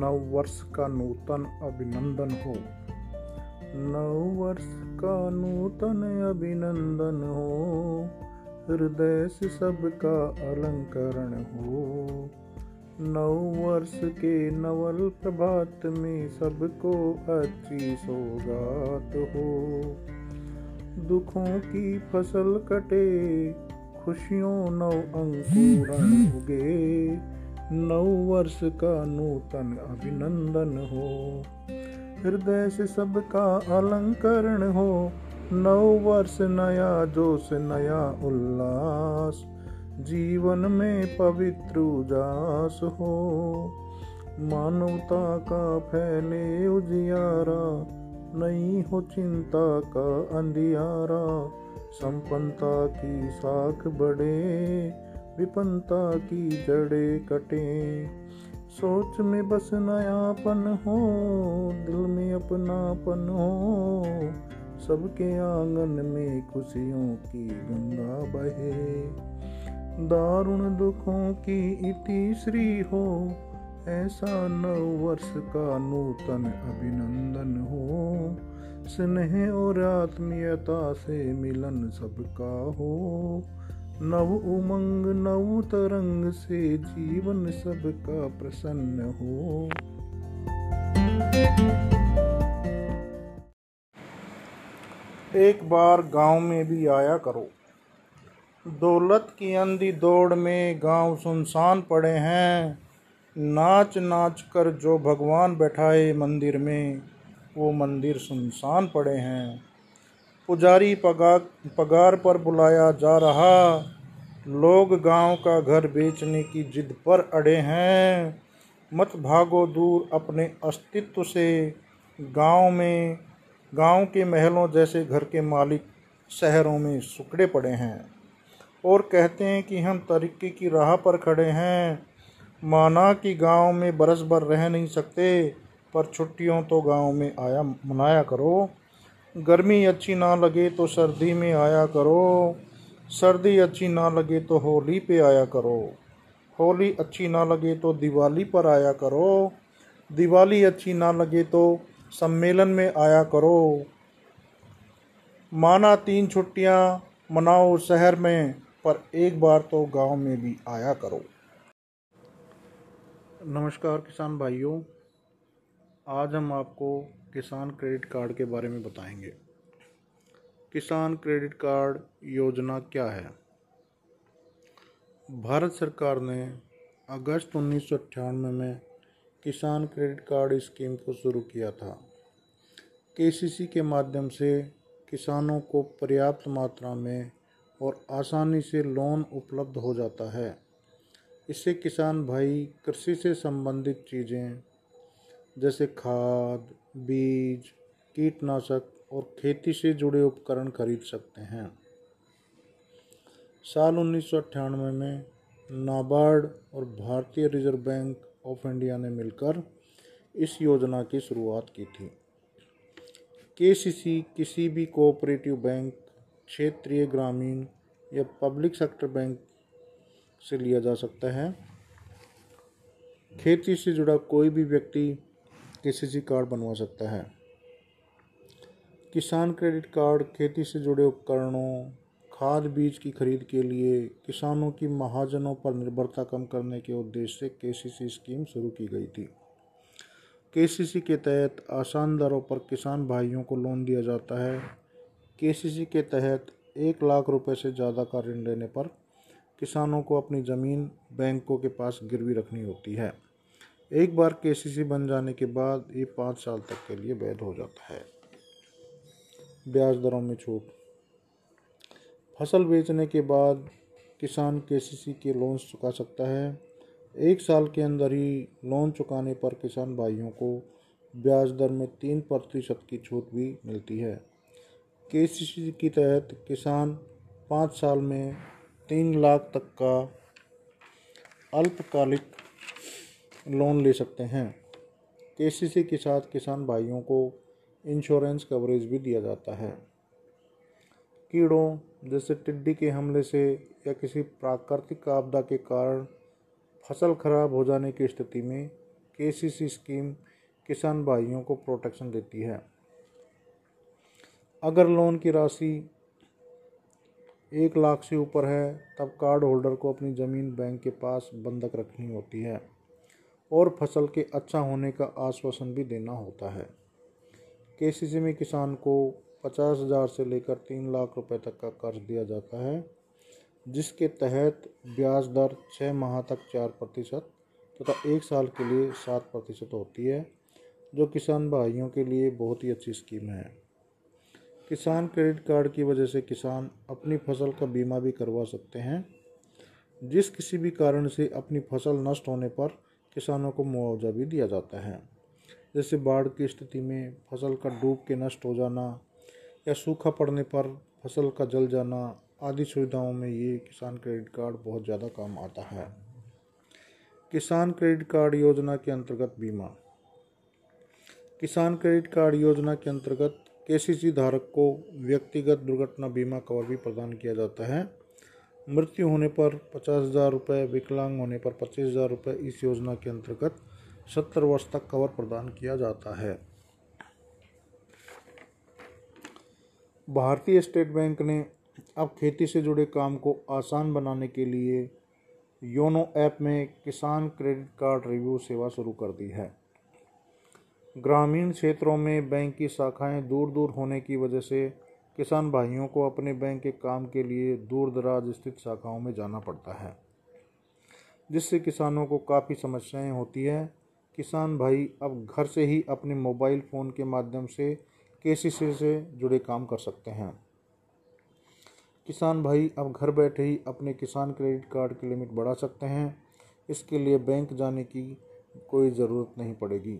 नव वर्ष का नूतन अभिनंदन हो। नव वर्ष का नूतन अभिनंदन हो। हृदय से सबका अलंकरण हो। नव वर्ष के नवल प्रभात में सबको अच्छी सौगात हो। दुखों की फ़सल कटे, खुशियों नव अंकुरण उगे। नव वर्ष का नूतन अभिनंदन हो। हृदय से सबका अलंकरण हो। नव वर्ष नया जोश, नया उल्लास। जीवन में पवित्र उजास हो। मानवता का फैले उजियारा नहीं हो चिंता का अंधियारा। संपन्नता की साख बढ़े। विपन्नता की जड़े कटे। सोच में बस नयापन हो, दिल में अपनापन हो, सबके आँगन में खुशियों की गंगा बहे। दारुण दुखों की इति श्री हो, ऐसा नव वर्ष का नूतन अभिनंदन हो। स्नेह और आत्मीयता से मिलन सबका हो। नव उमंग, नव तरंग से जीवन सबका प्रसन्न हो। एक बार गाँव में भी आया करो। दौलत की अंधी दौड़ में गाँव सुनसान पड़े हैं। नाच नाच कर जो भगवान बैठाए मंदिर में, वो मंदिर सुनसान पड़े हैं। पुजारी पगार पगार पर बुलाया जा रहा। लोग गाँव का घर बेचने की जिद पर अड़े हैं। मत भागो दूर अपने अस्तित्व से। गाँव में, गाँव के महलों जैसे घर के मालिक शहरों में सुकड़े पड़े हैं और कहते हैं कि हम तरक्की की राह पर खड़े हैं। माना कि गाँव में बरस भर रह नहीं सकते, पर छुट्टियों तो गाँव में आया, मनाया करो। गर्मी अच्छी ना लगे तो सर्दी में आया करो। सर्दी अच्छी ना लगे तो होली पे आया करो। होली अच्छी ना लगे तो दिवाली पर आया करो। दिवाली अच्छी ना लगे तो सम्मेलन में आया करो। माना तीन छुट्टियाँ, मनाओ शहर में, पर एक बार तो गाँव में भी आया करो। नमस्कार किसान भाइयों, आज हम आपको किसान क्रेडिट कार्ड के बारे में बताएँगे। किसान क्रेडिट कार्ड योजना क्या है? भारत सरकार ने अगस्त उन्नीस सौ अट्ठानवे में किसान क्रेडिट कार्ड स्कीम को शुरू किया था। केसीसी के माध्यम से किसानों को पर्याप्त मात्रा में और आसानी से लोन उपलब्ध हो जाता है। इससे किसान भाई कृषि से संबंधित चीज़ें, जैसे खाद बीज, कीटनाशक और खेती से जुड़े उपकरण खरीद सकते हैं। साल उन्नीस सौ अट्ठानवे में नाबार्ड और भारतीय रिज़र्व बैंक ऑफ़ इंडिया ने मिलकर इस योजना की शुरुआत की थी। के किसी भी कोऑपरेटिव बैंक, क्षेत्रीय ग्रामीण या पब्लिक सेक्टर बैंक से लिया जा सकता है। खेती से जुड़ा कोई भी व्यक्ति के कार्ड बनवा सकता है। किसान क्रेडिट कार्ड, खेती से जुड़े उपकरणों, खाद बीज की खरीद के लिए किसानों की महाजनों पर निर्भरता कम करने के उद्देश्य से के स्कीम शुरू की गई थी। के के तहत आसान दरों पर किसान भाइयों को लोन दिया जाता है। के के तहत एक लाख रुपए से ज़्यादा का ऋण लेने पर किसानों को अपनी ज़मीन बैंकों के पास गिरवी रखनी होती है। एक बार के बन जाने के बाद ये पाँच साल तक के लिए वैध हो जाता है। ब्याज दरों में छूट। फ़सल बेचने के बाद किसान के के लोन चुका सकता है। एक साल के अंदर ही लोन चुकाने पर किसान भाइयों को ब्याज दर में तीन प्रतिशत की छूट भी मिलती है। के के तहत किसान पाँच साल में तीन लाख तक का अल्पकालिक लोन ले सकते हैं। के के साथ किसान भाइयों को इंश्योरेंस कवरेज भी दिया जाता है। कीड़ों, जैसे टिड्डी के हमले से या किसी प्राकृतिक आपदा के कारण फ़सल खराब हो जाने की स्थिति में केसीसी स्कीम किसान भाइयों को प्रोटेक्शन देती है। अगर लोन की राशि एक लाख से ऊपर है, तब कार्ड होल्डर को अपनी ज़मीन बैंक के पास बंधक रखनी होती है। और फ़सल के अच्छा होने का आश्वासन भी देना होता है। केसीसी में किसान को पचास हज़ार से लेकर तीन लाख रुपए तक का कर्ज दिया जाता है, जिसके तहत ब्याज दर छः माह तक चार प्रतिशत तथा एक साल के लिए सात प्रतिशत होती है, जो किसान भाइयों के लिए बहुत ही अच्छी स्कीम है। किसान क्रेडिट कार्ड की वजह से किसान अपनी फ़सल का बीमा भी करवा सकते हैं, जिस किसी भी कारण से अपनी फ़सल नष्ट होने पर किसानों को मुआवजा भी दिया जाता है। जैसे बाढ़ की स्थिति में फ़सल का डूब के नष्ट हो जाना या सूखा पड़ने पर फ़सल का जल जाना आदि सुविधाओं में ये किसान क्रेडिट कार्ड बहुत ज़्यादा काम आता है। किसान क्रेडिट कार्ड योजना के अंतर्गत बीमा। किसान क्रेडिट कार्ड योजना के अंतर्गत केसीसी धारक को व्यक्तिगत दुर्घटना बीमा कवर भी प्रदान किया जाता है। मृत्यु होने पर पचास हज़ार रुपये विकलांग होने पर पच्चीस हज़ार रुपये इस योजना के अंतर्गत सत्तर वर्ष तक कवर प्रदान किया जाता है। भारतीय स्टेट बैंक ने अब खेती से जुड़े काम को आसान बनाने के लिए योनो ऐप में किसान क्रेडिट कार्ड रिव्यू सेवा शुरू कर दी है। ग्रामीण क्षेत्रों में बैंक की शाखाएँ दूर दूर होने की वजह से किसान भाइयों को अपने बैंक के काम के लिए दूर दराज स्थित शाखाओं में जाना पड़ता है, जिससे किसानों को काफ़ी समस्याएँ होती है। किसान भाई अब घर से ही अपने मोबाइल फ़ोन के माध्यम से केसीसी से जुड़े काम कर सकते हैं। किसान भाई अब घर बैठे ही अपने किसान क्रेडिट कार्ड की लिमिट बढ़ा सकते हैं। इसके लिए बैंक जाने की कोई ज़रूरत नहीं पड़ेगी।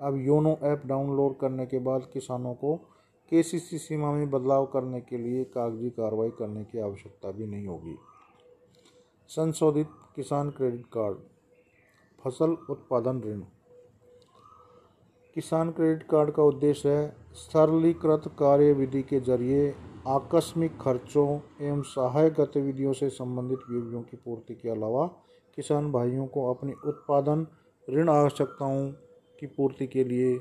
अब योनो ऐप डाउनलोड करने के बाद किसानों को केसीसी सीमा में बदलाव करने के लिए कागज़ी कार्रवाई करने की आवश्यकता भी नहीं होगी। संशोधित किसान क्रेडिट कार्ड, फ़सल उत्पादन ऋण। किसान क्रेडिट कार्ड का उद्देश्य है सरलीकृत कार्य विधि के ज़रिए आकस्मिक खर्चों एवं सहायक गतिविधियों से संबंधित विधियों की पूर्ति के अलावा किसान भाइयों को अपनी उत्पादन ऋण आवश्यकताओं की पूर्ति के लिए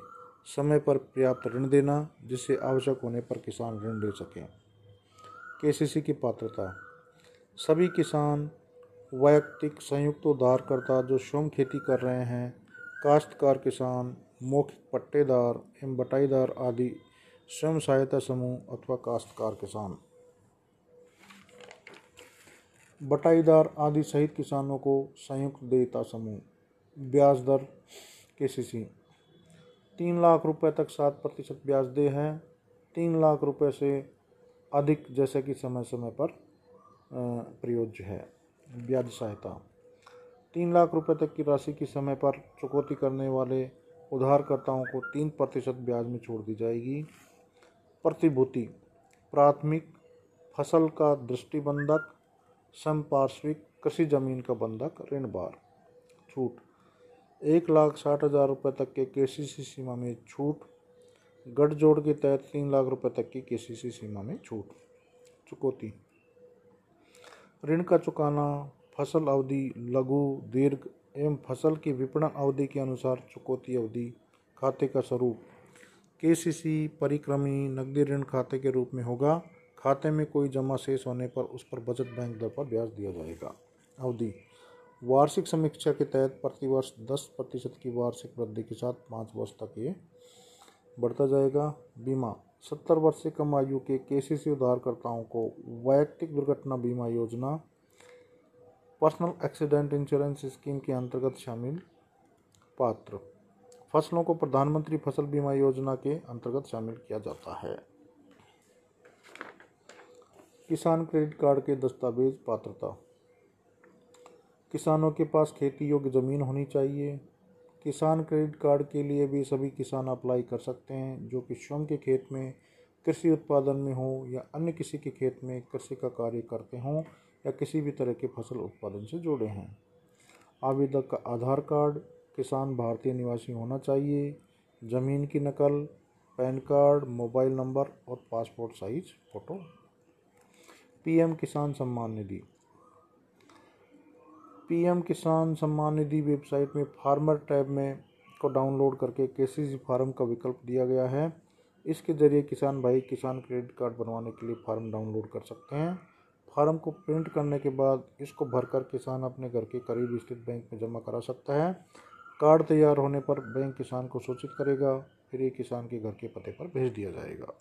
समय पर पर्याप्त ऋण देना, जिससे आवश्यक होने पर किसान ऋण ले सकें। केसीसी की पात्रता। सभी किसान वैयक्तिक संयुक्त उधारकर्ता जो स्वयं खेती कर रहे हैं, काश्तकार किसान, मौखिक पट्टेदार एवं बटाईदार आदि स्वयं सहायता समूह अथवा काश्तकार किसान। बटाईदार आदि सहित किसानों को संयुक्त देयता समूह। ब्याज दर के सी तीन लाख रुपए तक सात प्रतिशत ब्याज दे है। तीन लाख रुपए से अधिक जैसे कि समय समय पर प्रयोज्य है, ब्याज सहायता। तीन लाख रुपए तक की राशि की समय पर चुकौती करने वाले उधारकर्ताओं को तीन प्रतिशत ब्याज में छोड़ दी जाएगी। प्रतिभूति, प्राथमिक फ़सल का दृष्टिबंधक संपार्श्विक, कृषि ज़मीन का बंधक, ऋण बार। छूट एक लाख साठ हज़ार रुपये तक के केसीसी सीमा में छूट। गठजोड़ के तहत तीन लाख रुपए तक की केसीसी सीमा में छूट। चुकौती। ऋण का चुकाना, फ़सल अवधि, लघु, दीर्घ एवं फ़सल की विपणन अवधि के अनुसार चुकौती अवधि, खाते का स्वरूप। केसीसी परिक्रमी नकदी ऋण खाते के रूप में होगा। खाते में कोई जमा शेष होने पर उस पर बचत बैंक दर पर ब्याज दिया जाएगा। अवधि। वार्षिक समीक्षा के तहत प्रतिवर्ष 10 प्रतिशत की वार्षिक वृद्धि के साथ पाँच वर्ष तक ये बढ़ता जाएगा। बीमा, सत्तर वर्ष से कम आयु के केसीसी उधारकर्ताओं को वैयक्तिक दुर्घटना बीमा योजना, पर्सनल एक्सीडेंट इंश्योरेंस स्कीम के अंतर्गत शामिल पात्र। फ़सलों को प्रधानमंत्री फ़सल बीमा योजना के अंतर्गत शामिल किया जाता है। किसान क्रेडिट कार्ड के दस्तावेज़ पात्रता किसानों के पास खेती योग्य ज़मीन होनी चाहिए। किसान क्रेडिट कार्ड के लिए भी सभी किसान अप्लाई कर सकते हैं, जो कि स्वयं के खेत में, कृषि उत्पादन में हो या अन्य किसी के खेत में कृषि का कार्य करते हों या किसी भी तरह के फ़सल उत्पादन से जुड़े हैं। आवेदक का आधार कार्ड, किसान भारतीय निवासी होना चाहिए। ज़मीन की नकल, पैन कार्ड, मोबाइल नंबर और passport size photo. PM Kisan Samman Nidhi. PM Kisan Samman Nidhi website में फार्मर टैब में को डाउनलोड करके के फार्म का विकल्प दिया गया है। इसके ज़रिए किसान भाई किसान क्रेडिट कार्ड बनवाने के लिए फार्म डाउनलोड कर सकते हैं। फार्म को प्रिंट करने के बाद इसको भरकर किसान अपने घर के करीब स्थित बैंक में जमा करा सकता है। कार्ड तैयार होने पर बैंक किसान को सूचित करेगा, फिर ये किसान के घर के पते पर भेज दिया जाएगा।